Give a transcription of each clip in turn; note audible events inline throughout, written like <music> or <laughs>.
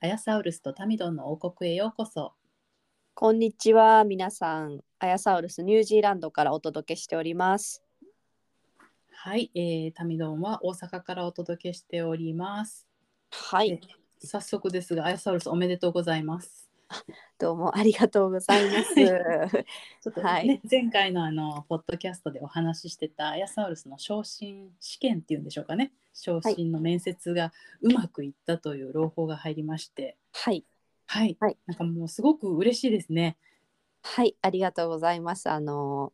アヤサウルスとタミドンの王国へようこそこんにちは、皆さん。アヤサウルスニュージーランドからお届けしております。はい、えー、タミドンは大阪からお届けしておりますはいえ、早速ですがアヤサウルスおめでとうございますどうもありがとうございます。<laughs> ちょっとね、はい。前回のあのポッドキャストでお話ししてたアヤサウルスの昇進試験っていうんでしょうかね。昇進の面接がうまくいったという朗報が入りまして。はい、はい、はい。なんかもうすごく嬉しいですね。はい、ありがとうございます。あの、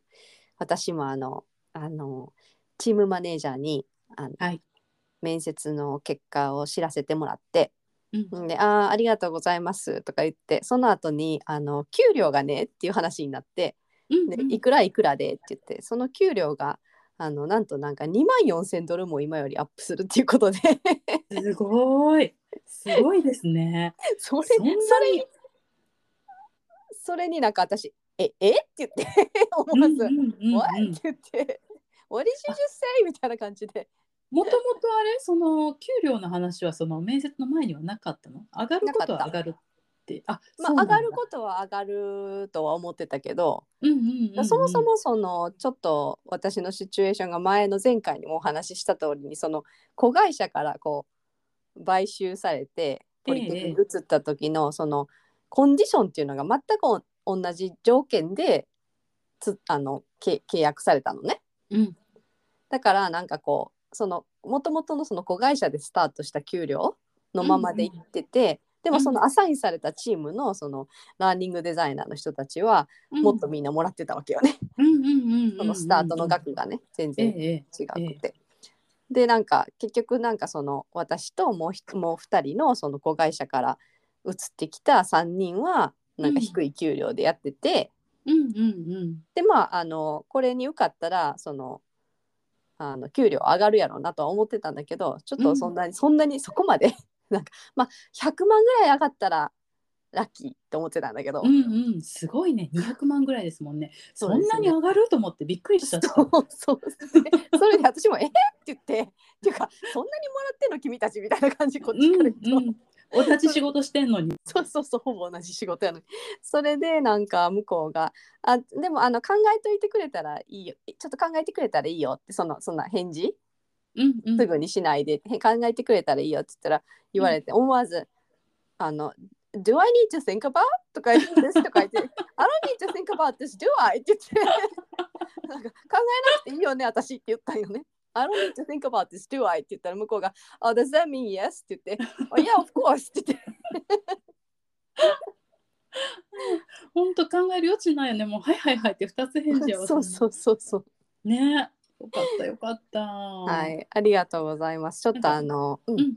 私もあの、あの、チームマネージャーに、あの、はい。面接の結果を知らせてもらって、うん。で、あーありがとうございますとか言って、その後に、あの、給料がねっていう話になって、でうんうん。いくらいくらでって言ってその給料があのなんとなんか2万4千ドルも今よりアップするっていうことで。すごい。すごいですね。<laughs> それそれにそれになんか私「ええ？って言って <laughs> 思わずうんうんうん「What?」って言って「What did you just say?」みたいな感じでもともとあれその給料の話はその面接の前にはなかったの？上がることは上がるってあまあ上がることは上がるとは思ってたけど、と、うんうんうんうん。そもそもそのちょっと私のシチュエーションが前の前回にもお話しした通りにその子会社からこう買収されてポリテクに移った時のそのコンディションっていうのが全くお同じ条件でつあのけ契約されたのね。うん。だからなんかこうその元々のその子会社でスタートした給料のままで行ってて、でもそのアサインされたチームのそのラーニングデザイナーの人たちはもっとみんなもらってたわけよね、そのスタートの額がね全然ええ違くて。でなんか結局なんかその私ともうひもう2人のその子会社から移ってきた3人はなんか低い給料でやってて、うんうんうん。でまああのこれに受かったらそのあの給料上がるやろうなとは思ってたんだけどちょっとそんなに、そんなにそこまで <laughs> なんかまあ100万ぐらい上がったらラッキーって思ってたんだけど、うんうん。すごいね。200万ぐらいですもんね。そんなに上がる？と思ってびっくりしちゃったそうそう。でそれで私も「え？っ?」って言って「っていうかそんなにもらってんの？君たち」みたいな感じ。こっちから言うと、うんうんお立ち仕事してんのに。<laughs> そうそうそうほぼ同じ仕事やのに。それでなんか向こうが「あでもあの考えといてくれたらいいよ。ちょっと考えてくれたらいいよ」ってそのそんな返事？うんうん。すぐにしないで、へ考えてくれたらいいよって言ったら言われて、思わず「あの Do I need to think about?」とか言って「this」とか言って「I don't need to think about this, do I?」って言って。<laughs> なんか考えなくていいよね私って言ったんよね。I don't need to think about this, do I? って言ったら向こうが、Oh, does that mean yes? って言って、oh, Yeah, of course! って言って、本当考える余地ないよねもうはいはいはいって二つ返事はそうそうそうそう。ねよかったよかったは、はいありがとうございます。ちょっとあの、うんうん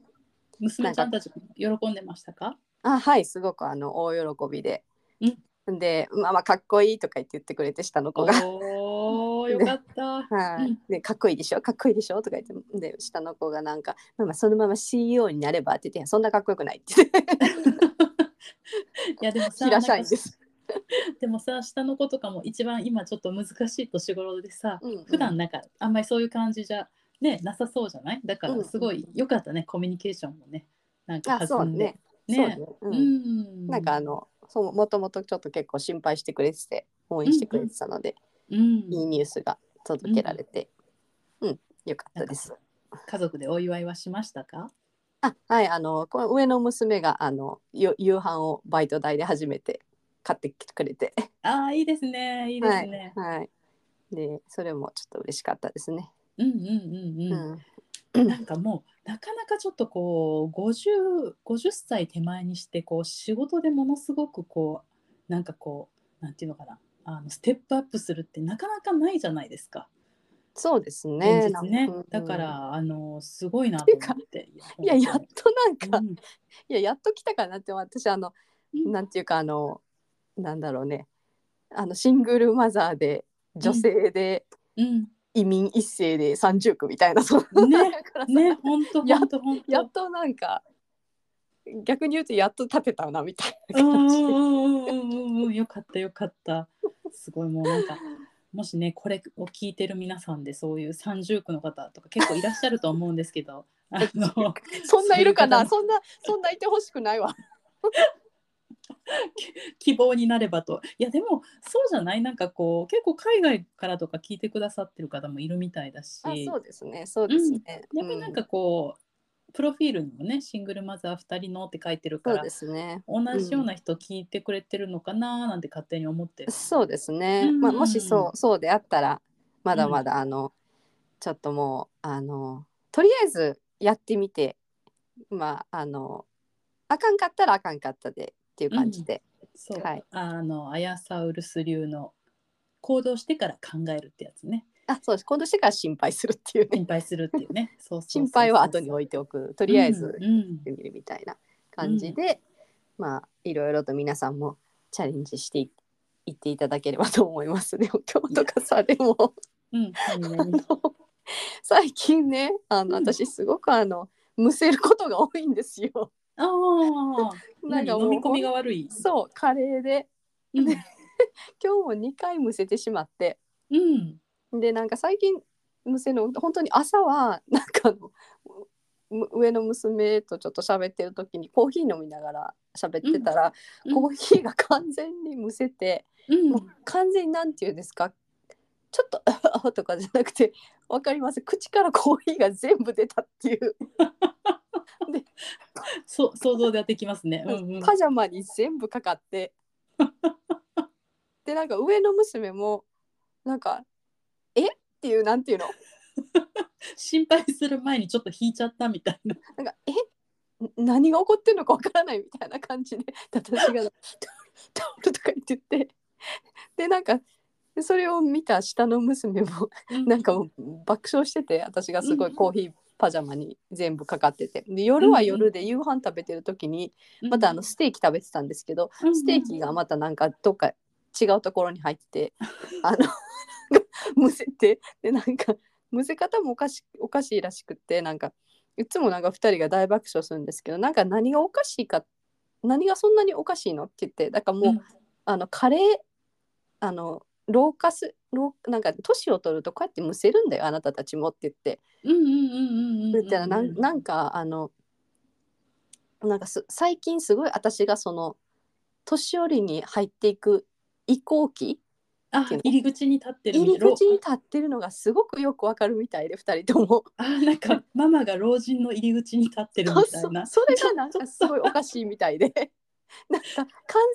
娘ちゃんたち喜んでましたか？あはい、すごくあの大喜びで。で、まあまあかっこいいとか言って言ってくれて、下の子が。よかった。はい、うん。でかっこいいでしょ？かっこいいでしょ？とか言ってで下の子がなんか「ママそのまま CEO になれば」って言っていや「そんなかっこよくない」って。言っていやでもさ平社員です。でもさ下の子とかも一番今ちょっと難しい年頃でさうんうん。普段なんかあんまりそういう感じじゃねなさそうじゃない？だからすごい良かったねコミュニケーションもね。なんかあそう弾んで。ね。ねね。ううんん。なんかあのそうもともとちょっと結構心配してくれてて応援してくれてたので、うん。いいニュースが届けられて、うん。よかったです。家族でお祝いはしましたか？あはいあのこの上の娘があのゆ夕飯をバイト代で初めて買ってきてくれて。ああいいですね。いいですね、はい、はい、でそれもちょっと嬉しかったですね。うんうんうんううん、んなんかもうなかなかちょっとこう 50, 50歳手前にしてこう仕事でものすごくこうなんかこうなんていうのかなあのステップアップするってなかなかないじゃないですか。そうですね。現実ね。だか、らあのすごいなと思って。いややっとなんか、うん。<laughs> いややっと来たかなって私あのうん。なんていうかあのなんだろうね。あのシングルマザーで女性で、うん。移民一世で30区みたいなそね。だからさね本当や本当本当やっとなんか逆に言うとやっと立てたなみたいなうん感じでよかったよかったすごいもうなんかもしねこれを聞いてる皆さんでそういう三重苦の方とか結構いらっしゃると思うんですけど <laughs> あのそんないるかな？そそんなそんないてほしくないわ。<laughs> 希望になればと。いやでもそうじゃない？なんかこう結構海外からとか聞いてくださってる方もいるみたいだし。あそうですね。そうですね、やっぱりなんかこう、プロフィールにもねシングルマザー2人のって書いてるからそうですね。同じような人聞いてくれてるのかななんて勝手に思ってる。そうですね、うん。まあ、もしそうそうであったらまだまだあの、ちょっともうあのとりあえずやってみてまああのあかんかったらあかんかったでっていう感じで、そう、はい。あのアヤサウルス流の行動してから考えるってやつねあそうです。今度してから心配するっていうね。心配するっていうね。そうそうそうそう。心配は後に置いておく。とりあえずてみるみたいな感じで、まあいろいろと皆さんもチャレンジしていいっていただければと思いますでも今日とかさでも。うん、最近ねあのうん。私すごくあのむせることが多いんですよ。ああ、<laughs> なんかもう何飲み込みが悪い？そうカレーで。うん、<laughs> 今日も2回むせてしまって。うん、でなんか最近むせるの本当に朝はなんか上の娘とちょっと喋ってる時にコーヒー飲みながら喋ってたら、うん。コーヒーが完全にむせて、うん。もう完全になんていうんですか？ちょっと <laughs> とかじゃなくてわかります？口からコーヒーが全部出たっていう、<laughs> そう想像でやってきますね。うん。うん、パジャマに全部かかって。でなんか上の娘もなんか「え？っ?」ていうなんていうの？<laughs> 心配する前にちょっと引いちゃったみたいな。なんか「え？何が起こってんのかわからない」みたいな感じで <laughs> 私が「タオルタオル」とか言ってて。でなんかそれを見た下の娘もなんかもう爆笑してて私がすごいコーヒーパジャマに全部かかってて。で夜は夜で夕飯食べてる時にまたあのステーキ食べてたんですけどステーキがまたなんかどっか違うところに入っててあの <laughs> むせてでなんかむせ方もおかしおかしいらしくってなんかいつもなんか2人が大爆笑するんですけどなんか何がおかしいか何がそんなにおかしいのって言ってだからもう、あのカレーあの老化す老なんか年を取るとこうやってむせるんだよあなたたちもって言って。うんうんうんうんうんうん。言ったらなんなんかあのなんかす最近すごい私がその年寄りに入っていく移行期あ入り口に立ってる入り口に立ってるのがすごくよくわかるみたいで2人とも。あなんかママが老人の入り口に立ってるみたいな。そそれがなんかすごいおかしいみたいで。<laughs> なんか完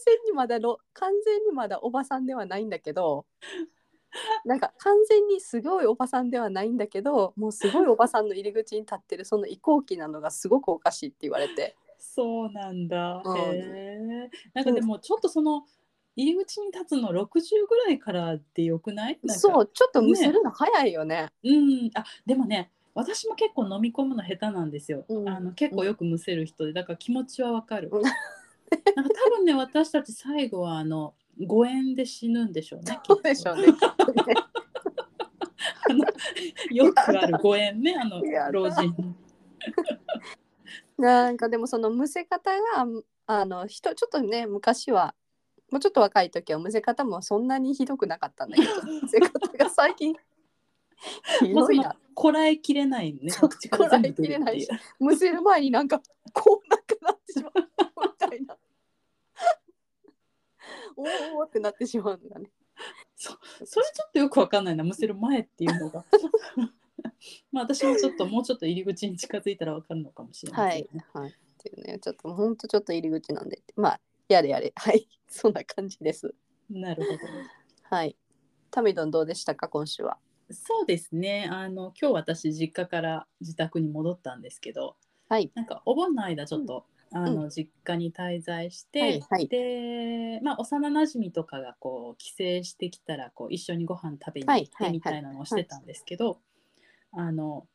全にまだろ完全にまだおばさんではないんだけど。なんか完全にすごいおばさんではないんだけどもうすごいおばさんの入り口に立ってるその移行期なのがすごくおかしいって言われて。そうなんだ。うん。へんかでもちょっとその入り口に立つの60ぐらいからでよくない？そうちょっとむせるの早いよねうん。あでもね。私も結構飲み込むの下手なんですよ。うんあの結構よくむせる人で、だから気持ちはわかる。うん <laughs> なんか多分ね、私たち最後はあの誤嚥で死ぬんでしょうね。<laughs> そうでしょうね <laughs> よくある誤嚥ね、あの老人。なんかでもそのむせ方があの人ちょっとね昔はもうちょっと若い時はむせ方もそんなにひどくなかったんだけど <laughs> むせ方が最近ひどいなこらえきれないね。こらえきれないしむせる前になんかこうなんかなってしまう <laughs> みたいなおーおーってなってしまうのがねそそれちょっとよくわかんないな、むせる前っていうのが。まあ私もちょっともうちょっと入り口に近づいたらわかるのかもしれなはいいですね。はいっていうねちょっとほんとちょっと入り口なんでまあやれやれ。はい。<laughs> そんな感じです。なるほど。はい。タミドンどうでしたか？今週は。そうですね。あの今日私実家から自宅に戻ったんですけど、はい。なんかお盆の間ちょっと、あの実家に滞在して、はい。はい。で、まあ幼馴染とかがこう帰省してきたらこう一緒にご飯食べに行っはい。はい。てみたいなのをしてたんですけど、あの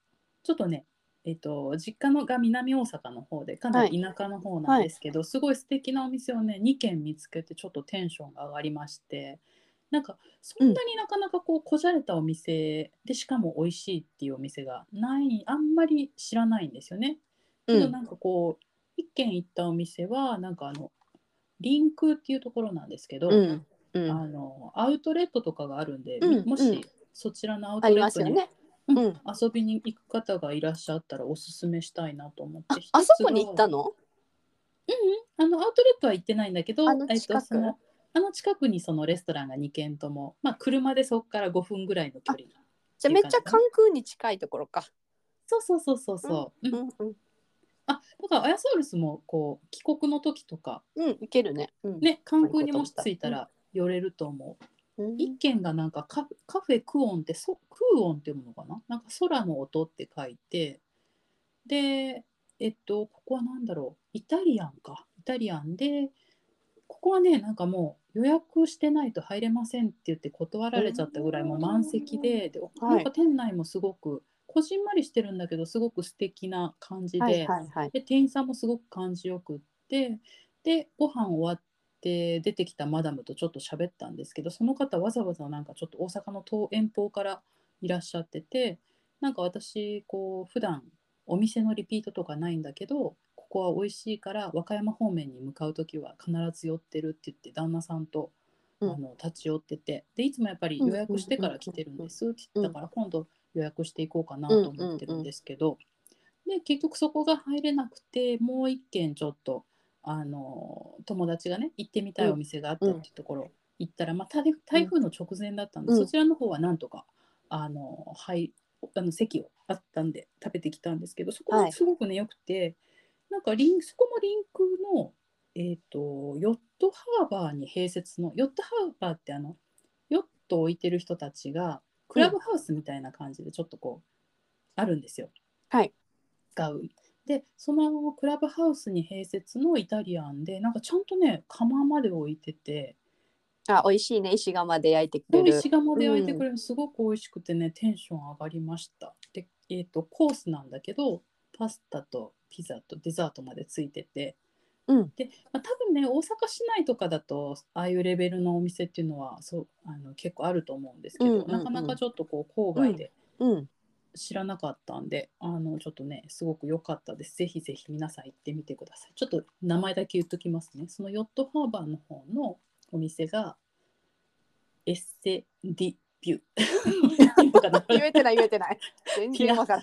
ちょっとねえっと、実家のが南大阪の方でかなり田舎の方なんですけど、すごい素敵なお店をね2軒見つけてちょっとテンションが上がりましてなんかそんなになかなかこうこじゃれたお店でしかも美味しいっていうお店がないあんまり知らないんですよね。うん。けどなんかこう一軒行ったお店はなんかあのリンクっていうところなんですけど、うん。うん。あのアウトレットとかがあるんで、もしそちらのアウトレットに、ますよね。うん。うん。遊びに行く方がいらっしゃったらおすすめしたいなと思って。ああそこに行ったの？の？あのアウトレットは行ってないんだけどあのえっ近くと、そのあの近くにそのレストランが2軒とも、まあ、車でそこから5分ぐらいの距離じゃあめっちゃ関空に近いところか。そうそうそうそうそう、うんうんうん。あだからアヤサウルスもこう帰国の時とかうんいけるね。うん。ね関空にもし着いたら寄れると思う、うん一軒がなんかカフカフェクオンってそクーオンっていうのかな？なんか空の音って書いてでえっとここは何だろう？イタリアンか。イタリアンでここはねなんかもう予約してないと入れませんって言って断られちゃったぐらいもう満席でではい。なんか店内もすごくこじんまりしてるんだけどすごく素敵な感じで。で店員さんもすごく感じよくってでご飯終わって出てきたマダムとちょっと喋ったんですけどその方わざわざなんかちょっと大阪の遠遠方からいらっしゃっててなんか私こう普段お店のリピートとかないんだけどここは美味しいから和歌山方面に向かう時は必ず寄ってるって言って旦那さんと、うん。あの立ち寄っててでいつもやっぱり予約してから来てるんですって言ってたから今度予約していこうかなと思ってるんですけど、で結局そこが入れなくてもう一軒ちょっとあの友達がね行ってみたいお店があったっていうところ行ったら、まあ、台台風の直前だったんで、うんそちらの方はなんとかあの、はい、あの席をあったんで食べてきたんですけどそこはいがすごくねよくてなんかリンそこもリンクの、えー、とヨットハーバーに併設のヨットハーバーってあのヨットを置いてる人たちがクラブハウスみたいな感じでちょっとこうあるんですよ。はい。使う。でそのクラブハウスに併設のイタリアンでなんかちゃんとね窯まで置いてて。あ美味しいね。石窯で焼いてくれる。石窯で焼いてくれる。のすごく美味しくてね、テンション上がりました。で、えー、とコースなんだけどパスタとピザとデザートまでついてて、うん。で、まあ、多分ね大阪市内とかだとああいうレベルのお店っていうのはそうあの結構あると思うんですけど、うんうんうん。なかなかちょっとこう郊外でうん。知らなかったんで、あのちょっとねすごく良かったです。ぜひぜひ皆さん行ってみてください。ちょっと名前だけ言っときますね。そのヨットハーバーの方のお店がエッセディビュー。<laughs> 言えてない言えてない。全然わからん。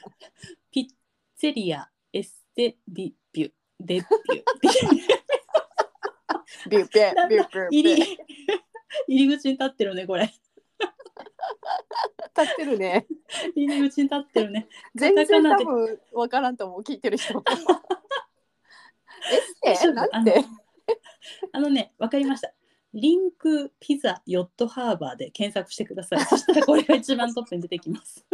ピッツェリアエッセディビュー。デビュー。ビューペビューペ入り <laughs> 入り口に立ってるねこれ。立ってるね。<laughs> 入り口に立ってるね。<laughs> 全然多分わからんと思う聞いてる人。<laughs> え大丈夫なんて？あのね、わかりました。リンクピザヨットハーバーで検索してください。そしたらこれが一番トップに出てきます。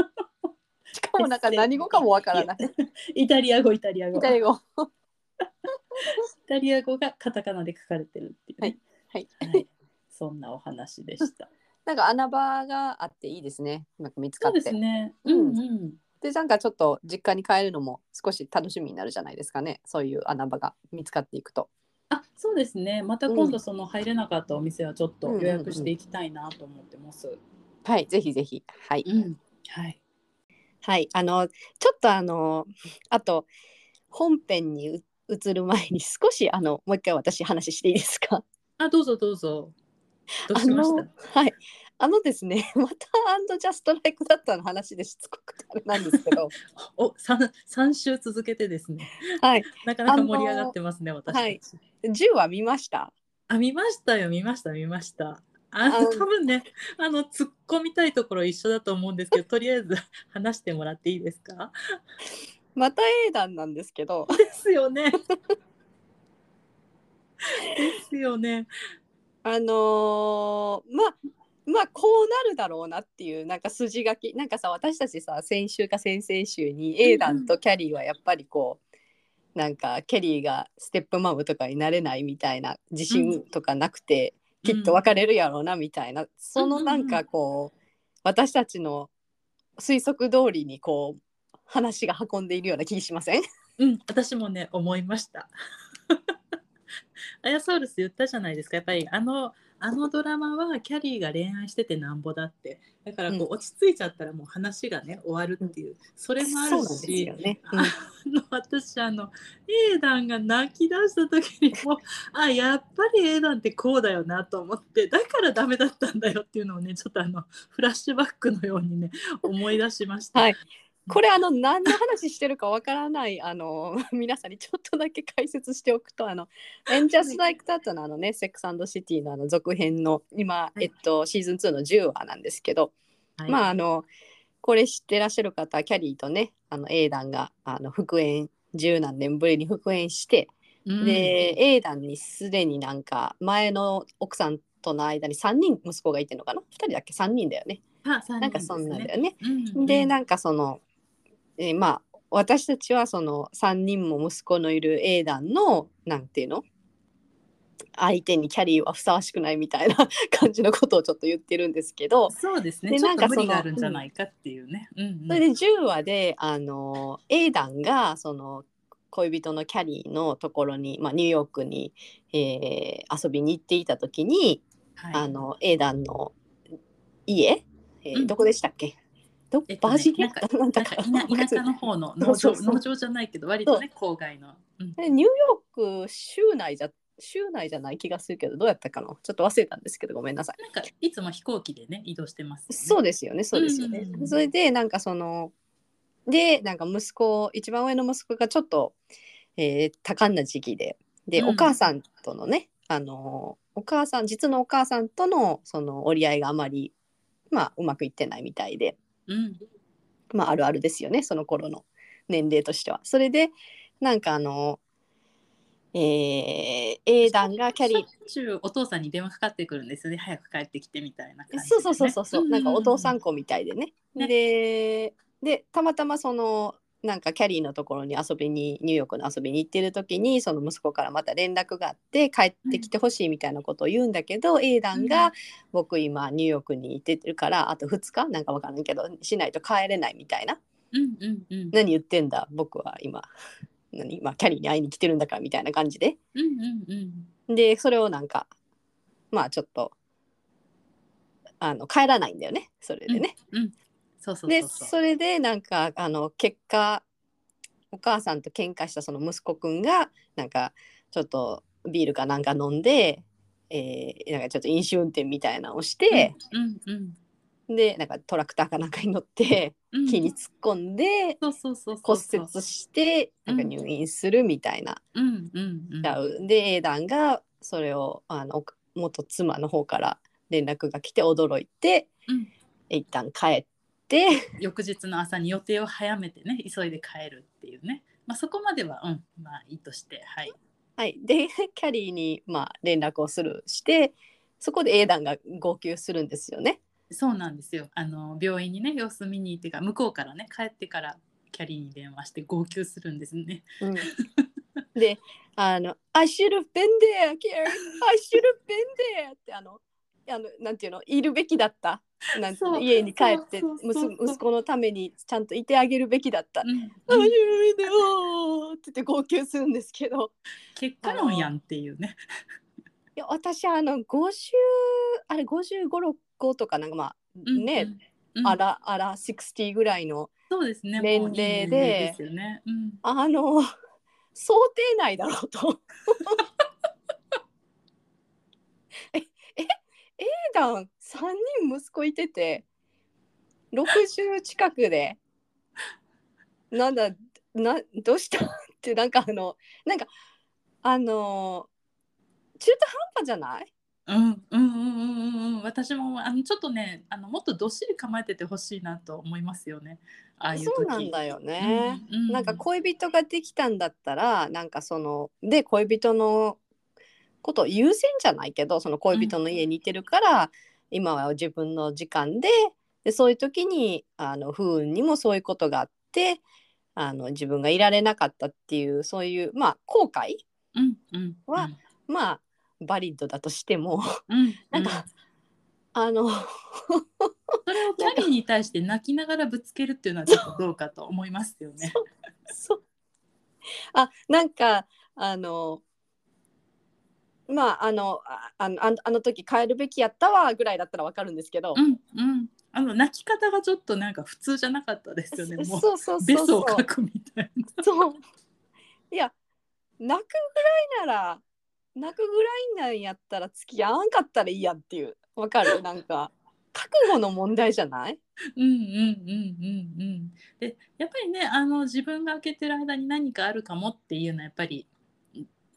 しかもなんか何語かもわからない。イタリア語、イタリア語。イタリア語。イタリア語がカタカナで書かれてるっていう、ね。はい。はい。そんなお話でした。なんか穴場があっていいですね。なんか見つかって。そうですね。ううんんうん。でなんかちょっと実家に帰るのも少し楽しみになるじゃないですかね。そういう穴場が見つかっていくと。あ、そうですね。また今度その入れなかったお店はちょっとうん予約していきたいなと思ってます。はい、ぜひぜひ。はい。うん。はい。はい、あのちょっとあのあと本編にう移る前に少しあのもう一回私話していいですか？あ、どうぞどうぞ。どうあしました？のはい。あのですね、<laughs> またアンドジャストライクだったの話でしつこくてあれなんですけど、<laughs> お、三三週続けてですね。はい。<laughs> なかなか盛り上がってますね、私。はい10話見ました？あ、見ましたよ、見ました、見ました。ああの多分ね、あの突っ込みたいところ一緒だと思うんですけど、とりあえず話してもらっていいですか？また英断なんですけど、ですよね。ですよね。あのーまあまあこうなるだろうなっていうなんか筋書き。なんかさ私たちさ先週か先々週にエイダンとキャリーはやっぱりこうなんかケリーがステップマムとかになれないみたいな自信とかなくて、きっと別れるやろうなみたいな、そのなんかこう私たちの推測通りにこう話が運んでいるような気しません？<laughs> うん、私もね思いました。<laughs> アヤソウルス言ったじゃないですか。やっぱりあのあのドラマはキャリーが恋愛しててなんぼだって。だからこう、うん落ち着いちゃったらもう話がね終わるっていうそれもあるそうなんですしよね。あの私あのエーダンが泣き出した時にもあやっぱりエーダンってこうだよなと思ってだからダメだったんだよっていうのをねちょっとあのフラッシュバックのようにね思い出しました。はいこれあの何の話してるかわからないあの <laughs> 皆さんにちょっとだけ解説しておくとあの「And Just Like That」のあのね「セックスシティ」のあの続編の今、はいえっと、シーズン2の10話なんですけど、はい。まああのこれ知ってらっしゃる方はキャリーとねあのエーダンがあの復縁十何年ぶりに復縁して、うん。でエーダンにすでになんか前の奥さんとの間に3人息子がいてるのかな？2人だっけ？3人だよね。あ三人なんかそんなんだよね。ですね。でなんかその、えーまあ私たちはその3人も息子のいる A 団のなんていうの？相手にキャリーはふさわしくないみたいな <laughs> 感じのことをちょっと言ってるんですけど。そうですね。でなんかそのがあるんじゃないかっていうね。うん。うんそれで10話であの A 団がその恋人のキャリーのところに、まあ、ニューヨークに、えー遊びに行っていた時に、はい。あの A 団の家、えーうん。どこでしたっけ？どえっとねバージニアなんかなんだなんかか田田舎の方の <laughs> 農場農場じゃないけど割とね郊外の。うんでニューヨーク州内じゃ州内じゃない気がするけどどうやったかな？ちょっと忘れたんですけどごめんなさい。なんかいつも飛行機でね移動してますよね。そうですよねそうですよね。それでなんかそのでなんか息子一番上の息子がちょっと、えー多感な時期でで、うんお母さんとのねあのお母さん実のお母さんとのその折り合いがあまりまあうまくいってないみたいで。うん。まあ、あるあるですよねその頃の年齢としては。それでなんかあの、えー、英断がキャリー。お父さんに電話かかってくるんですよね早く帰ってきてみたいな感じでね、そうそうそうそうそう、なんかお父さん子子みたいでね。ね。ででたまたまそのなんかキャリーのところに遊びにニューヨークの遊びに行ってる時にその息子からまた連絡があって帰ってきてほしいみたいなことを言うんだけど、エイダンが、うん僕今ニューヨークに行ってるからあと2日なんかわからんけどしないと帰れないみたいな。うんうんうん。何言ってんだ僕は。今何、まあ、キャリーに会いに来てるんだからみたいな感じで。うんうんうん。でそれをなんかまあちょっとあの帰らないんだよねそれでね。そうそうでそうそうそれでなんかあの結果お母さんと喧嘩したその息子くんがなんかちょっとビールかなんか飲んで、えーなんかちょっと飲酒運転みたいなのをして、うんうんでなんかトラクターかなんかに乗ってうん。木に突っ込んで、骨折してなんか入院するみたいな。うんうんうん。うで英断がそれをあの元妻の方から連絡が来て驚いて、うん。一旦帰って <laughs> 翌日の朝に予定を早めてね急いで帰るっていうね、まあ、そこまではうんまあいいとしてはいはい、で <laughs> キャリーに、まあ、連絡をするしてそこで英断が号泣するんですよね。そうなんですよあの病院にね様子見に行ってから向こうからね帰ってからキャリーに電話して号泣するんですね。うん、であの「I should have been there, Carrie! I should have been there!」ってあのあのなんていうのいるべきだった。なんて家に帰って息息子のためにちゃんといてあげるべきだった。うんあ、ゆるいでよーって言って号泣するんですけど、結果論やんっていうね。<laughs> いや私あの50あれ55、6個とかなんかまあね、うんうん。あらあら60ぐらいのそうですね。年齢で。年齢ですよね。うん。あの想定内だろうと。え <laughs> えエーダン3人息子いてて60近くでなんだなどうした？ってなんかあのなんかあの中途半端じゃない？うんうんうんうんうんうん。私もあのちょっとねあのもっとどっしり構えててほしいなと思いますよね。ああいう時。そうなんだよね。うんうん。なんか恋人ができたんだったらなんかそので恋人のことを優先じゃないけどその恋人の家にいてるから、今は自分の時間ででそういう時にあの不運にもそういうことがあってあの自分がいられなかったっていうそういうまあ後悔うんうんはまあバリッドだとしてもうんなんか、あの <laughs> それをキャリーに対して泣きながらぶつけるっていうのはちょっとどうかと思いますよね。そう。あなんかあのまああのああのああの時帰るべきやったわぐらいだったらわかるんですけど、うんうん。あの泣き方がちょっとなんか普通じゃなかったですよね。<laughs> もうそうそうくみたいな。そういや泣くぐらいなら泣くぐらいなんやったら付き合わんかったらいいやんっていうわかる？なんか <laughs> 覚悟の問題じゃない？うんうんうんうんうん。でやっぱりねあの自分が開けてる間に何かあるかもっていうのはやっぱり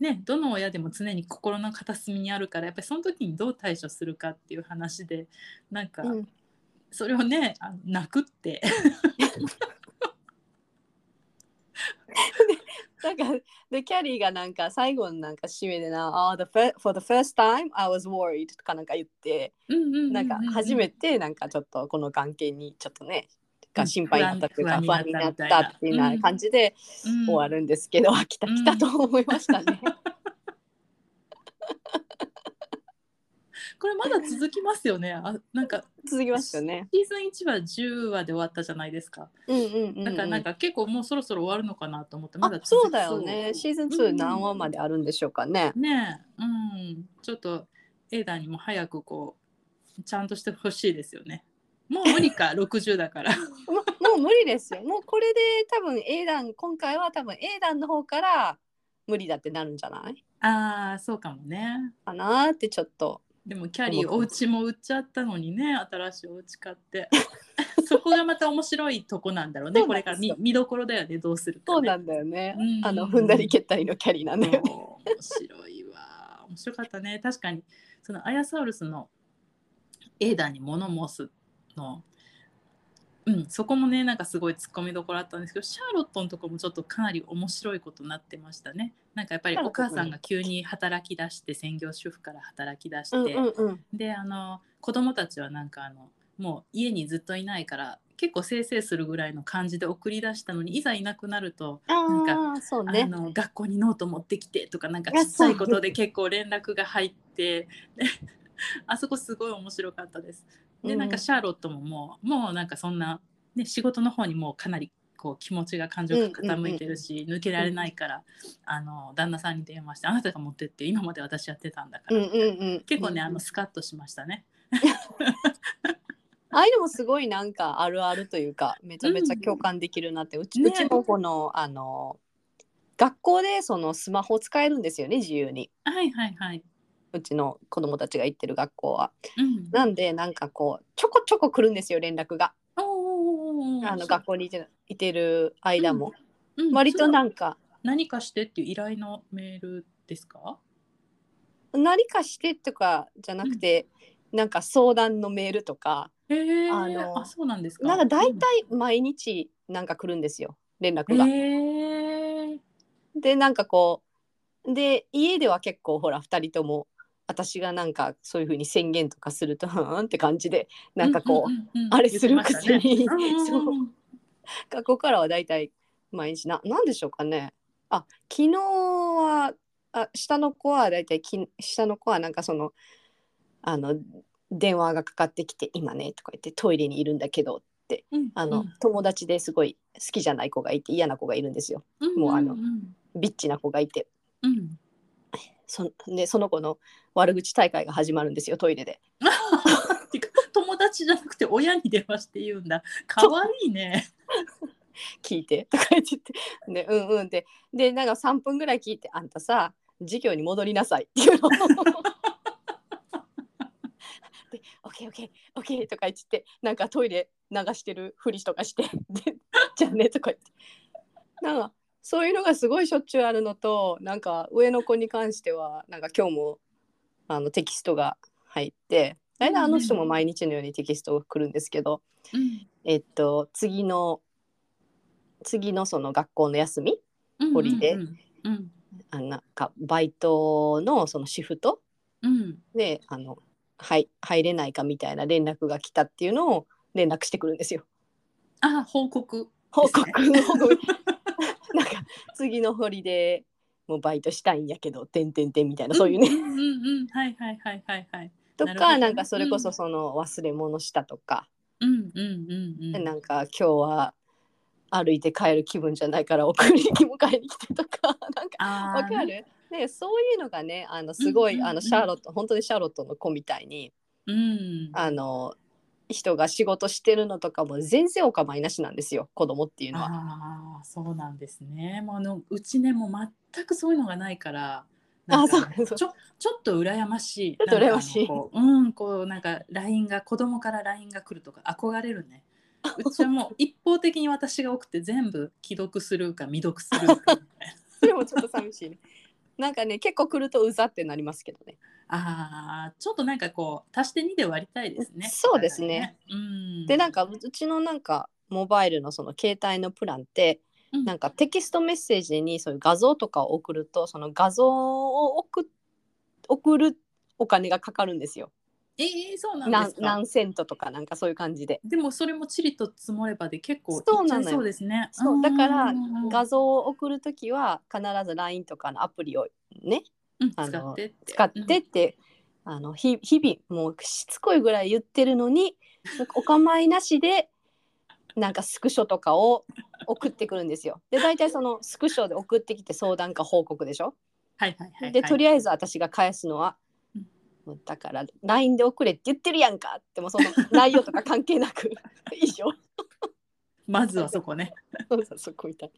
ねどの親でも常に心の片隅にあるからやっぱりその時にどう対処するかっていう話でなんかうん。それをねあの泣くって。なんかでキャリーがなんか最後のなんか締めでな「あ、the for the first time I was worried」とかなんか言ってなんか初めててなんかちょっとこの関係にちょっとねうんが心配になったというか不不安になったっていうような感じで終わるんですけど、あ来た来たと思いましたね。<laughs> これまだ続きますよねあなんか続きますよね。シーズン1は10話で終わったじゃないですかうんうんうん、うん。だからなんか結構もうそろそろ終わるのかなと思ってまだあ続きそうだよね。シーズン2何話まであるんでしょうかね。ねえうんちょっとエーダーにも早くこうちゃんとしてほしいですよねもう無理か60だから。ももう無理ですよ。もうこれで多分 A 団今回は多分 A 団の方から無理だってなるんじゃない？ああそうかもね。かなーってちょっと。でもキャリーお家も売っちゃったのにね新しいお家買って。<laughs> そこがまた面白いとこなんだろうね。これから見見どころだよねどうするか、ね、そうなんだよね。うん。あの踏んだり蹴ったりのキャリーなんだよね。面白いわ。面白かったね。確かにそのアヤサウルスのエーダーに物申すのうんそこもねなんかすごい突っ込みどころあったんですけどシャーロットのとこもちょっとかなり面白いことになってましたねなんかやっぱりお母さんが急に働き出して専業主婦から働き出して、うんうんうん。であの子供たちはなんかあのもう家にずっといないから結構せいせいするぐらいの感じで送り出したのにいざいなくなるとなんかああそうあね。の学校にノート持ってきてとかなんかちあっちゃいことで結構連絡が入ってで <laughs> あそこすごい面白かったです。でうんなんかシャーロットももうもうなんかそんな、ね、仕事の方にもうかなりこう気持ちが感情が傾いてるし、抜けられないから、あの旦那さんに電話して「あなたが持ってって今まで私やってたんだから」。結構ねあのスカッとしましたね。<laughs> ああいうのもすごいなんかあるあるというかめちゃめちゃ共感できるなって、うちねうちの子のあの学校でそのスマホ使えるんですよね自由にはいはいはい。うちの子供たちが行ってる学校は。うん、なんでなんかこうちょこちょこ来るんですよ連絡が。あの学校にいてる間も、うん。割とそれはなんか何かしてっていう依頼のメールですか？何かしてとかじゃなくて、なんか相談のメールとかへえあのあそうなんですか？なんか大体毎日なんか来るんですよ連絡が。へえでなんかこうで家では結構ほら2人とも私がなんかそういうふうに宣言とかすると「<laughs> うん」って感じでなんかこう,、んんんんあれするくせにねそううんうん。う。ん学校からは大体毎日ななんでしょうかね。あ昨日はあ下の子は大体き下の子はなんかそのあの電話がかかってきて「今ね」とか言ってトイレにいるんだけどうんあの、友達ですごい好きじゃない子がいて嫌な子がいるんですよ。うんもうあのんんビッチな子がいて。うん。そでその子の悪口大会が始まるんですよトイレで。友達じゃなくて親に電話して言うんだ。かわいいね。聞いてとか言ってて。でうんうんででなんか3分ぐらい聞いてあんたさ授業に戻りなさいっていうの。をで「オッケーオッケーオッケー」とか言ってなんかトイレ流してるふりとかして。で「じゃあね」とか言って。なんかそういうのがすごいしょっちゅうあるのとなんか上の子に関してはなんか今日もあのテキストが入って大体あの人も毎日のようにテキストが来るんですけど、うんえっと次の次のその学校の休みホリデあなんかバイトのそのシフトうんであのはい入れないかみたいな連絡が来たっていうのを連絡してくるんですよ。あ報告報告報告 <laughs> なんか次のホリデーもうバイトしたいんやけどてんてんてんみたいなそういうね、んうんうんうん。はいはいはいはいはい。<laughs> とかなんかそれこそその忘れ物したとか、うんうんうんうん。なんか今日は歩いて帰る気分じゃないから送りも買いに来てとか。<laughs> なんかわかる？ねそういうのがねあのすごい、うんうんうん。あのシャーロット本当にシャーロットの子みたいに。うん。あの人が仕事してるのとかも全然お構いなしなんですよ子供っていうのは。ああそうなんですね。もうあのうちねもう全くそういうのがないから。あなんかそうそうちょちょっと羨ましい。ちょっと羨ましいううんこうなんか LINE が子供から LINE が来るとか憧れるね。うちはもう一方的に私が送って全部既読するか未読するかみたいな。<laughs> それもちょっと寂しいね。なんかね結構来るとうざってなりますけどね。ああちょっとなんかこう足して2で割りたいですね。そうですねね。うん。でなんかうちのなんかモバイルのその携帯のプランってうんなんかテキストメッセージにそういう画像とかを送るとその画像を送っ送るお金がかかるんですよ。ええそうなんですか？何何セントとかなんかそういう感じで。でもそれもチリと積もればで結構そうなのそうですね。そうだからうん画像を送るときは必ず LINE とかのアプリをねうんあの使ってって使ってって、あのひ日々もうしつこいぐらい言ってるのにお構いなしでなんかスクショとかを送ってくるんですよ。で大体そのスクショで送ってきて相談か報告でしょ？はいはいはいはい。でとりあえず私が返すのはうんだから LINE で送れって言ってるやんかってもうその内容とか関係なく <laughs> 以上まずはそこね。そうそうそこみたい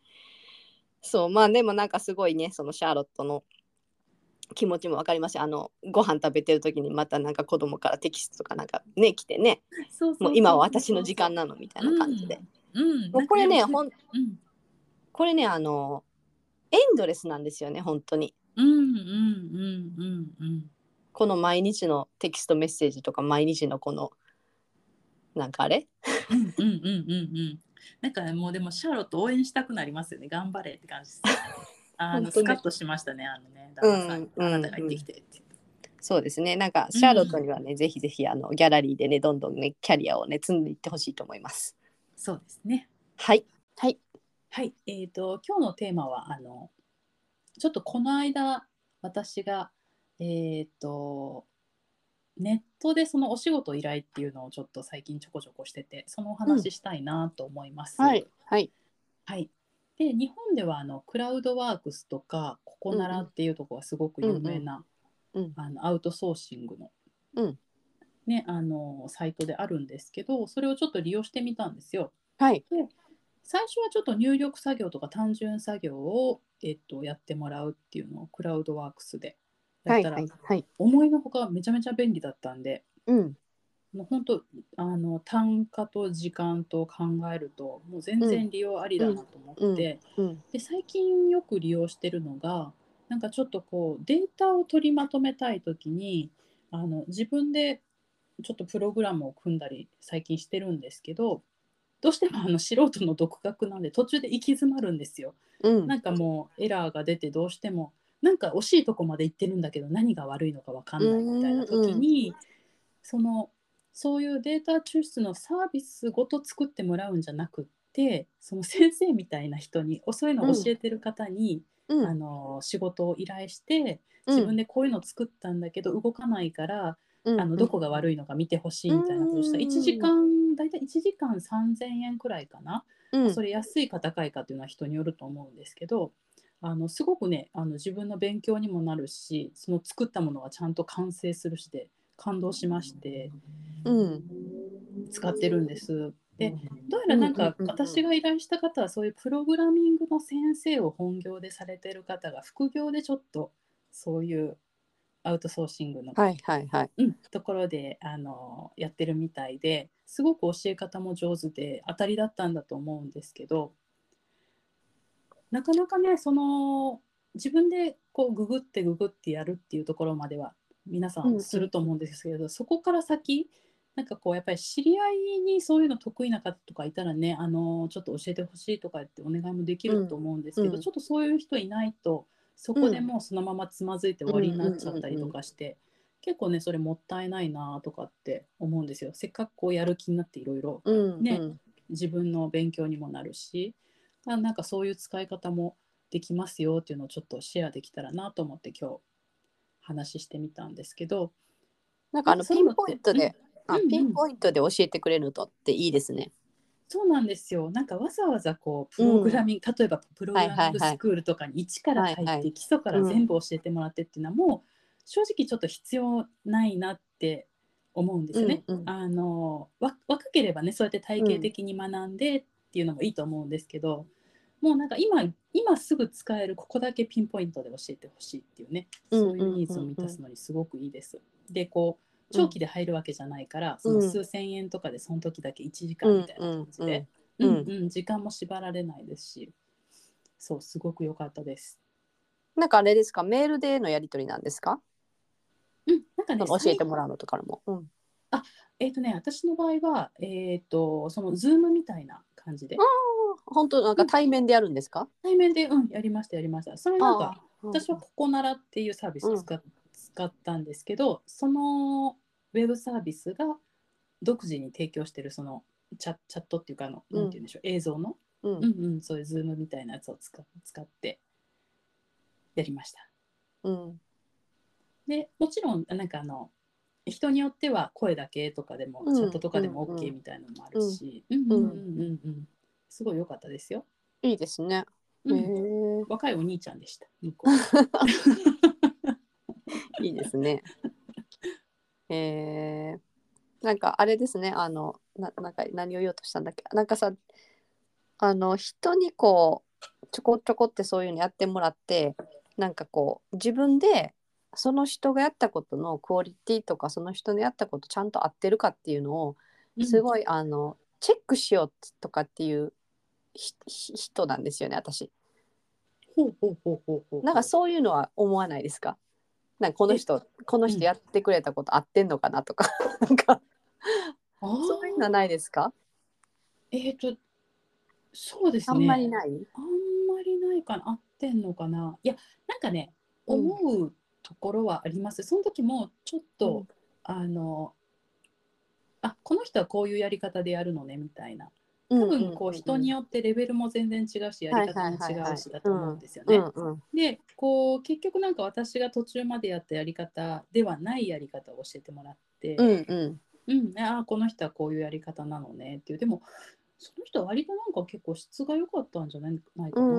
そうまあでもなんかすごいねそのシャーロットの気持ちも分かりますしあのご飯食べてる時にまたなんか子供からテキストとかなんかね来てねもう今は私の時間なのみたいな感じで、。うん。うんこれねほんうんこれねあのエンドレスなんですよね本当にうんうんうんうんうん。この毎日のテキストメッセージとか毎日のこのなんかあれ？うんうんうんうんうん。なんかもうでもシャーロット応援したくなりますよね。頑張れって感じです。あの本当ねスカッとしましたね。あのね、旦那さん。にうんあなたが行ってきてって。そうですね。なんかシャーロットにはね、ぜひぜひあのギャラリーでねどんどんねキャリアをね積んでいってほしいと思います。そうですね。はい。はい。はい、えっ、と今日のテーマはあのちょっとこの間私がえっ、とネットでそのお仕事依頼っていうのをちょっと最近ちょこちょこしててそのお話ししたいなと思います。はい。はい。はいで日本ではあのクラウドワークスとかココナラっていうところがすごく有名な、うんうん。あのアウトソーシングの,、うん。ね、あのサイトであるんですけどそれをちょっと利用してみたんですよ。はい。最初はちょっと入力作業とか単純作業を、えっと、やってもらうっていうのをクラウドワークスでやはいったら、はいはい。思いのほかめちゃめちゃ便利だったんでうんもう本当あの単価と時間と考えるともう全然利用ありだなと思って、うんで最近よく利用してるのがなんかちょっとこうデータを取りまとめたい時にあの自分でちょっとプログラムを組んだり最近してるんですけどどうしてもあの素人の独学なんで途中で行き詰まるんですよ。うん。なんかもうエラーが出てどうしてもなんか惜しいとこまで行ってるんだけど何が悪いのか分かんないみたいな時にそのそういうデータ抽出のサービスごと作ってもらうんじゃなくってその先生みたいな人にそういうのを教えてる方に、うん。あの仕事を依頼してうん。自分でこういうの作ったんだけど動かないから、うん。あのどこが悪いのか見てほしいみたいなことをした。らうん。1時間大体1時間3000円くらいかな。うん。それ安いか高いかっていうのは人によると思うんですけどあのすごくねあの自分の勉強にもなるしその作ったものがちゃんと完成するしで感動しましてうん。使ってるんです。でどうやらなんか私が依頼した方はそういうプログラミングの先生を本業でされてる方が副業でちょっとそういうアウトソーシングのはいはいはい。うん、ところであのやってるみたいですごく教え方も上手で当たりだったんだと思うんですけどなかなかねその自分でこうググってググってやるっていうところまでは皆さうんうん。んすると思うんですけど、そこから先なんかこうやっぱり知り合いにそういうの得意な方とかいたらねあのちょっと教えてほしいとかってお願いもできると思うんですけど、うんうん。ちょっとそういう人いないとそこでもうそのままつまずいて終わりになっちゃったりとかして、結構ねそれもったいないなとかって思うんですよ。せっかくこうやる気になっていろいろうんねうん。自分の勉強にもなるしあなんかそういう使い方もできますよっていうのをちょっとシェアできたらなと思って今日話してみたんですけどなんかあのピンポイントで、あうんうんピンポイントで教えてくれるのっていいですね。そうなんですよ。なんかわざわざこうプログラミング、例えばプログラミングスクールとかに一から入って、はいはい基礎から全部教えてもらってっていうのはもう正直ちょっと必要ないなって思うんですよね。うんうんあのわ若ければねそうやって体系的に学んでっていうのもいいと思うんですけど、もうなんか今今すぐ使えるここだけピンポイントで教えてほしいっていうね、うんそういうニーズを満たすのにすごくいいです。でこう長期で入るわけじゃないから、その数千円とかでその時だけ1時間みたいな感じで。うんうんうん。うん、時間も縛られないですし、そう、すごく良かったです。なんかあれですか？メールでのやり取りなんですか？うん、なんかね、教えてもらう。うのとかも。うん、えっ、とね、私の場合は、えっ、と、そのズームみたいな感じで、本当なんか対面でやるんですか、対面で、うん、やりました、やりました。それなんか、私はココナラっていうサービスを使,、使ったんですけど、そのウェブサービスが独自に提供してるそのチャチャットっていうかあの、うん。なんて言うんでしょう、映像の、うん。うんうん、そういうズームみたいなやつを使使ってやりました。うん。でもちろんなんかあの人によっては声だけとかでも、うん。チャットとかでもうん OK みたいなのもあるし、うんうんうんうんすごい良かったですよ、いいですね。へうん。え。若いお兄ちゃんでした <laughs> いいですね。え。ー、なんかあれですね。あのななんか何を言おうとしたんだっけ？なんかさあの人にこうちょこちょこってそういうのやってもらってなんかこう自分でその人がやったことのクオリティとかその人のやったことちゃんと合ってるかっていうのをすい、ごい、あのチェックしようとかっていう人なんですよね私。ほうほうほうほうほう。なんかそういうのは思わないですか？なんかこの人この人やってくれたこと合ってんのかなとか。なんかそういうのはないですか？えっ、とそうですね。あんまりない、あんまりないかな。合ってんのかな。いやなんかねうん。思うところはあります、その時もちょっと、うん。あのあこの人はこういうやり方でやるのねみたいな多多分こう人によってレベルも全然違うしやり方も違うしだと思うんですよね。でこう結局なんか私が途中までやったやり方ではないやり方を教えてもらって、うんうん。うん、ああこの人はこういうやり方なのねっていうでもその人は割となんか結構質が良かったんじゃないないかな。う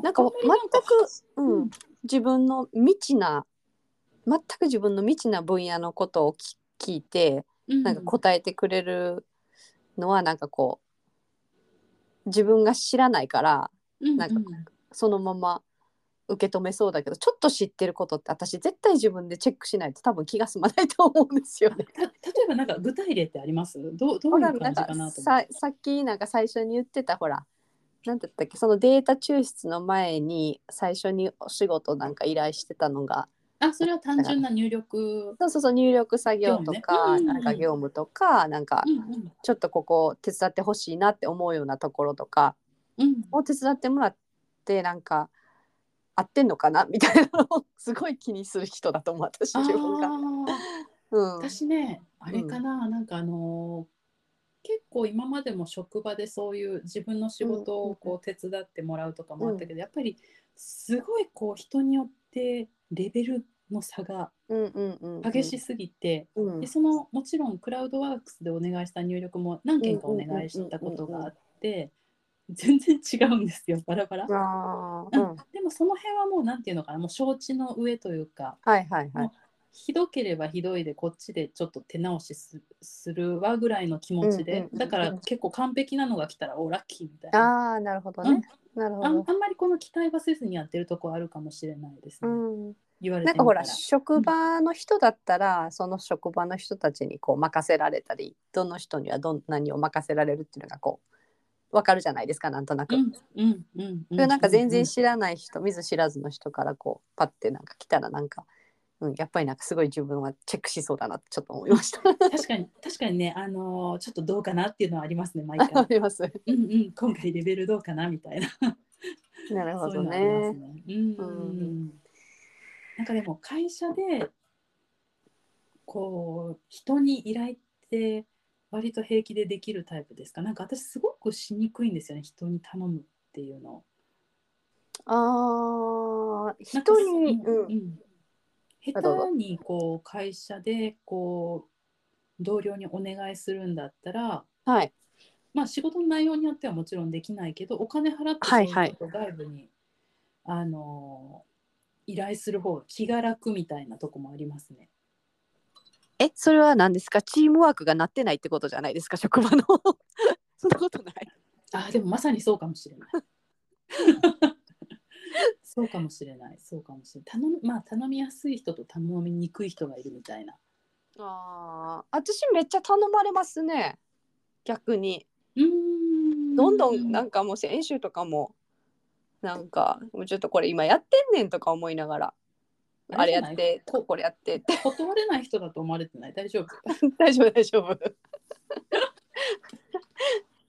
んなんか全く、うん。うん。自分の未知な全く自分の未知な分野のことをき聞いてうん。なんか答えてくれるのはなんかこう自分が知らないからなんかそのまま受け止めそうだけどちょっと知ってることって私絶対自分でチェックしないと多分気が済まないと思うんですよね。た例えばなんか具体例ってあります？どうどういう感じかかなと思ささっきなんか最初に言ってたほらなんだったっけ？そのデータ抽出の前に最初にお仕事なんか依頼してたのがあそれは単純な入力。そうそうそう入力作業と業か、務ね。うんうんうん。なんか業務とかなんかうんちょっとここ手伝ってほしいなって思うようなところとかうん。うんを手伝ってもらってなんか合ってんのかな？<laughs> みたいなのをすごい気にする人だと思う私あ自分が。ーうん、私ねあれかな、なんかあのー結構今までも職場でそういう自分の仕事をこう手伝ってもらうとかもあったけど、やっぱりすごいこう人によってレベルの差が激しすぎて、うんでそのもちろんクラウドワークスでお願いした入力も何件かお願いしたことがあって全然違うんですよバラバラ。うんうん、でもその辺はもうなんていうのかなもう承知の上というかはいはいはい。ひどければひどいでこっちでちょっと手直しすするわぐらいの気持ちで、うんうんうんうんだから結構完璧なのが来たらおラッキーみたいな。ああなるほどうんね。なるほど。あんまりこの期待はせずにやってるとこあるかもしれないですね、うん、言われてなんからほら職場の人だったら、その職場の人たちにこう任せられたりどの人にはどん何を任せられるっていうのがこう分かるじゃないですかなんとなく。うんうんうんうんでなんか全然うん知らない人見ず知らずの人からこうパッてなんか来たらなんか、うん、やっぱりなんかすごい自分はチェックしそうだなってちょっと思いました。確かに確かにねあのーちょっとどうかなっていうのはありますね毎あ回ります。うんうん今回レベルどうかなみたいななるほどそういう。ね。うんうんなんかでも会社でこう人に依頼って割と平気でできるタイプですか？なんか私すごくしにくいんですよね人に頼むっていうの。ああ人に、うんうん、下手にこう会社でこう同僚にお願いするんだったら、はい。まあ仕事の内容によってはもちろんできないけどお金払ってそうはい。はいいうこと外部に、あの依頼する方が気が楽みたいなとこもありますね。え、それは何ですか？チームワークがなってないってことじゃないですか？職場の。<laughs> そんなことない。あでもまさにそうかもしれない。<laughs> そうかもしれない。そうかもしれない。頼みまあ頼みやすい人と頼みにくい人がいるみたいな。ああ、私めっちゃ頼まれますね。逆に。うーんどんどんなんかもう先週とかも、なんか、もうちょっとこれ今やってんねんとか思いながら、あれやって、ここれやってって。断れない人だと思われてない？大丈夫？大丈夫大丈夫。<laughs>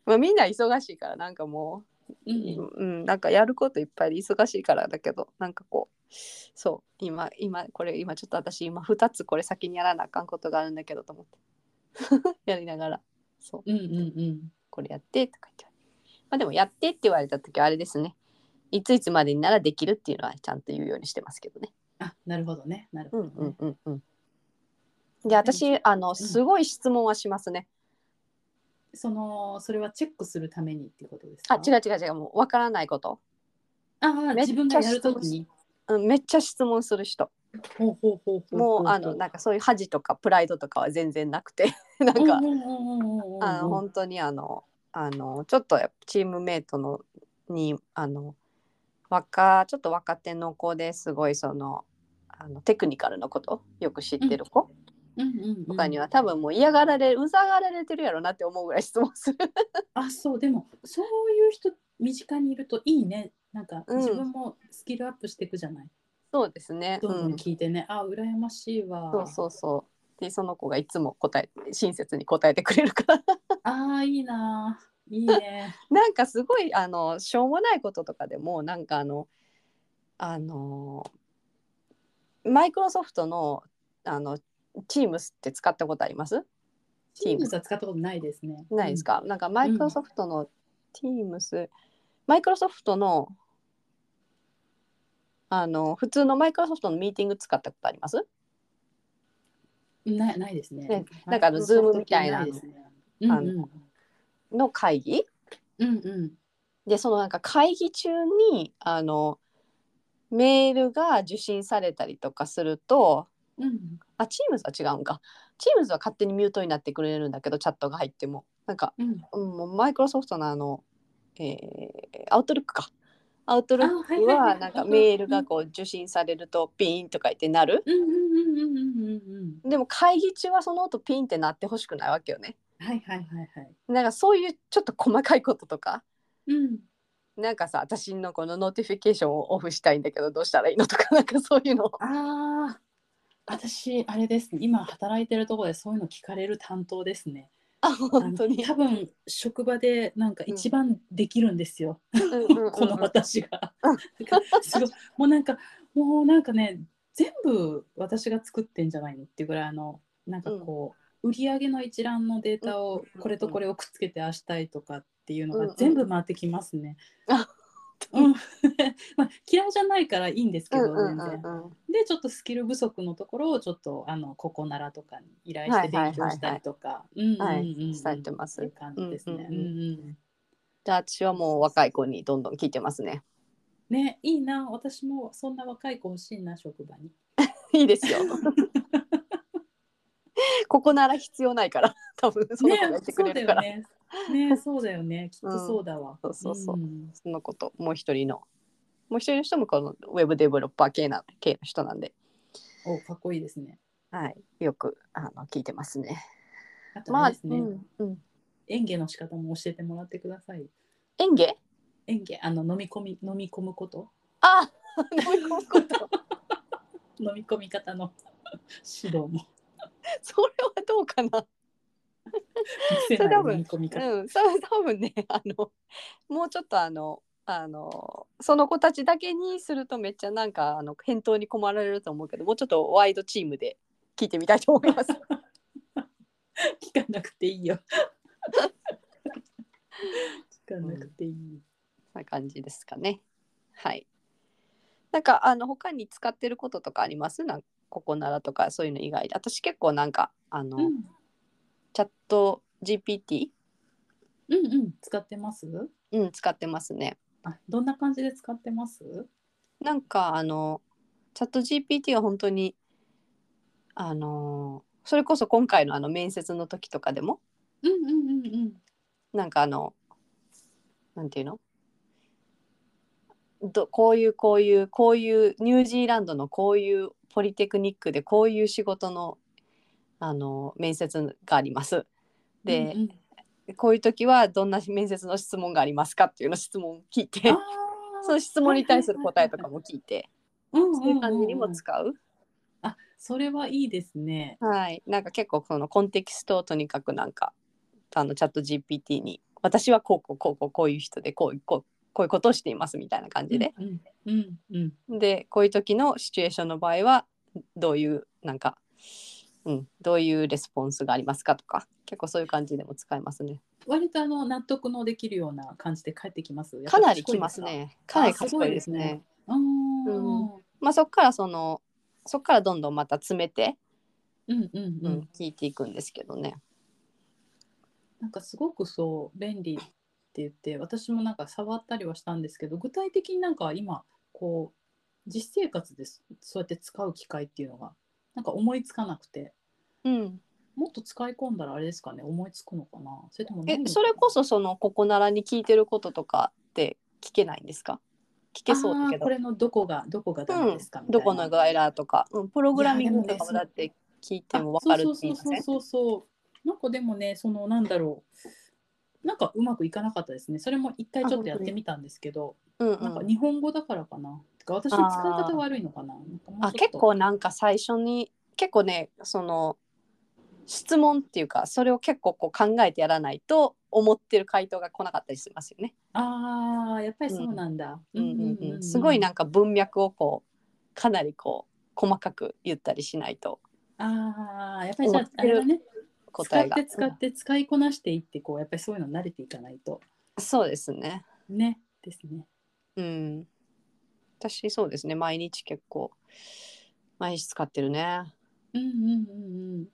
まあみんな忙しいからなんかもう、うん。うん、なんかやることいっぱいで忙しいからだけどなんかこうそう今今これ今ちょっと私今2つこれ先にやらなあかんことがあるんだけどと思って。<laughs> やりながらそう。うんうんうん。これやってとか言って。まあでもやってって言われた時はあれですねいついつまでにならできるっていうのはちゃんと言うようにしてますけどね。あなるほどね。なるうんうほどね。んうんうんで私あのすごい質問はしますね、そのそれはチェックするためにっていうことですか？あ違う違う違う。もう分からないこと。あめっちゃ自分がやるときに。うん、めっちゃ質問する人。ほうほうほうほうもうあのなんかそういう恥とかプライドとかは全然なくて。<laughs> なんかあの本当にあのあのちょっとチームメイトのにあの若ちょっと若手の子ですごいそのあのテクニカルのこと？よく知ってる子？うん。うんうんとかには多分もう嫌がられうざがられてるやろなって思うぐらい質問する。あそう。でもそういう人身近にいるといいね。なんかうん。自分もスキルアップしていくじゃない、そうですね。どん。どうんん、聞いてね、あ羨ましいわ。そうそうそう。でその子がいつも答え親切に答えてくれるから。<laughs> あーいいないいね。<laughs> なんかすごいあのしょうもないこととかでもなんかあのあのマイクロソフトのあの Teams って使ったことあります？チームズは使ったことないですね。ないですか、なんかマイクロソフトの Teams、マイクロソフトのあの普通のマイクロソフトのミーティング使ったことあります？うんないないですね。ねなんかあの Zoom みたいなですね。うんあうん。の会議？うんうんでそのなんか会議中にあのメールが受信されたりとかするとうんあ、Teams は違うんか。Teams は勝手にミュートになってくれるんだけど、チャットが入っても。なんか、うんマイクロソフトのあの、えー、アウトルックか。アウトルックはなんかメールがこう受信されるとピーンとか言ってなる。うんうんうんうんうんうんでも会議中はその音ピンってなってほしくないわけよね。はいはいはいはい。なんかそういうちょっと細かいこととか、うん。なんかさ、私のこの notification をオフしたいんだけど、どうしたらいいのとか、<laughs> なんかそういうの。ああ私あれですね。今働いてるところでそういうの聞かれる担当ですね。あ、本当に。多分職場でなんか一番できるんですよ、うんうんうん <laughs> この私が。<laughs> うん。すごいもうなんかもうなんかね全部私が作ってんじゃないのっていうぐらいあのなんかこう、売上の一覧のデータをこれとこれをくっつけてああしたいとかっていうのが全部回ってきますね。あうん。<laughs> まあ、嫌いじゃないからいいんですけど、全然。でちょっとスキル不足のところをちょっとあのここならとかに依頼して勉強したりとか。はい。されてますって感じですね。じゃあ私はもう若い子にどんどん聞いてますね。ねいいな。私もそんな若い子欲しいな職場に。<laughs> いいですよ。ここなら必要ないから、<laughs> 多分その子が言ってくれるから。ねそうだよね。ねそうだよねきっとそうだわ。そうそうそう。んそのこと、もう一人の、もう一人の人もこのウェブデベロッパー系な系の人なんで、おかっこいいですね。はい、よくあの聞いてますね。あとまあ、ですね、うんうん、演芸の仕方も教えてもらってください。演芸演芸あの飲み込み飲み込むこと？あ <laughs> 飲み込むこと。<laughs> 飲み込み方の指導も。<laughs> それはどうかな？<laughs> それ多分。うん、それ <laughs> 多分ね、あの、もうちょっとあの、あの、その子たちだけにするとめっちゃなんかあの返答に困られると思うけど、もうちょっとワイドチームで聞いてみたいと思います。聞かなくていいよ。聞かなくていい。な感じですかね。はい。なんかあの他に使ってることとかあります？なんここならとかそういうの以外で。私結構なんかあの、うん。チャット GPT、うんうん。使ってます？うん、使ってますね。あどんな感じで使ってます？なんかあのチャット GPT は本当にあのそれこそ今回のあの面接の時とかでも？うんうんうんうん。なんかあのなんていうの？どこういうこういうこういうニュージーランドのこういうポリテクニックでこういう仕事のあの面接があります。で、うんうん。こういう時はどんな面接の質問がありますかっていうの質問を聞いて <laughs> その質問に対する答えとかも聞いてそういう感じにも使う？あそれはいいですね。はい、なんか結構そのコンテキストをとにかくなんかあのチャット GPT に私はこうこうこうこうこういう人でこういうこうこういうことをしていますみたいな感じで、うんうんうんうん。でこういう時のシチュエーションの場合はどういうなんか、うん、どういうレスポンスがありますかとか結構そういう感じでも使えますね。割とあの納得のできるような感じで帰ってきます？かなりきますね。かな？り賢いですね。あすね。うん。まあそこからそのそこからどんどんまた詰めて、うんうんうん。ううんん、聞いていくんですけどね。なんかすごくそう便利って言って私もなんか触ったりはしたんですけど具体的になんか今こう実生活ですそうやって使う機会っていうのがなんか思いつかなくてうん。もっと使い込んだらあれですかね思いつくのかな。それともえそれこそそのここならに聞いてることとかって聞けないんですか？聞けそうだけど。これのどこがどこがダメですか、みたいな。どこのがエラーとか、うん、プログラミングとかだって聞いても分かるって言いません？そうそうそうそうそう。なんかでもねそのなんだろうなんかうまくいかなかったですね。それも一回ちょっとやってみたんですけど、うんうん。なんか日本語だからかな。てか私の使い方悪いのかな。あ結構なんか最初に結構ねその質問っていうかそれを結構こう考えてやらないと思ってる回答が来なかったりしますよね。あーやっぱりそうなんだ、うんうんうん、すごいなんか文脈をこうかなりこう細かく言ったりしないと。ああやっぱりじゃああれだね答えが使って使って使いこなしていってこうやっぱりそういうの慣れていかないとそうですね。ねですねうん。私そうですね毎日結構毎日使ってるね。うんうんうんうん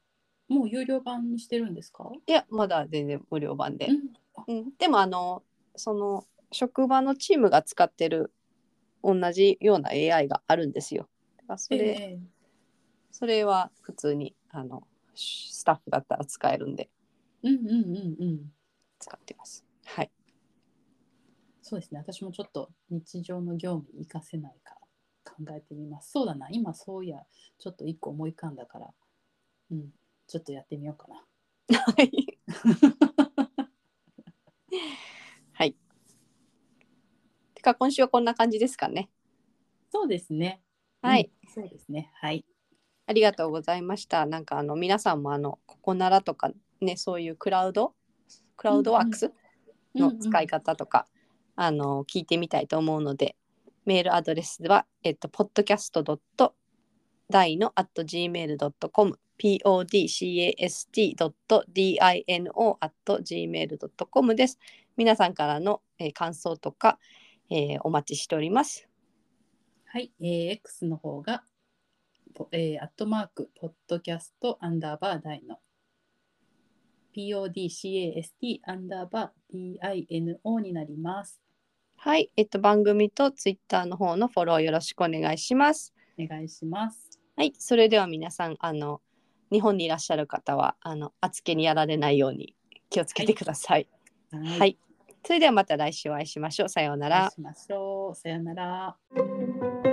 もう有料版にしてるんですか、いやまだ全然無料版で。うんうん、でもあのその職場のチームが使ってる同じような AI があるんですよ。だからそれ,、ええそれは普通にあのスタッフだったら使えるんで。うんうんうんうん。使ってます。はい。そうですね。私もちょっと日常の業務に活かせないか考えてみます。そうだな。今そういやちょっと一個思い浮かんだから。うん。ちょっとやってみようかな。はい。<laughs> はい。てか今週はこんな感じですかね。そうですね。はい、うん。そうですね。はいありがとうございました。なんかあの皆さんもあのここならとかねそういうクラウドクラウドワークスの使い方とか、あの聞いてみたいと思うのでメールアドレスはえっと podcast. 大の at gmail.com podcast.dino at gmail.com です。皆さんからの、えー感想とか、えーお待ちしております。はい、えー X の方が、ポえーアットマーク、ポッドキャスト、アンダーバー、大の。podcast アンダーバー dino になります。はい、えっと番組とツイッターの方のフォローよろしくお願いします。お願いします。はい、それでは皆さんあの日本にいらっしゃる方はあの厚けにやられないように気をつけてください。ははい、それではまた来週お会いしましょう。さようなら。しましょう。さよなら。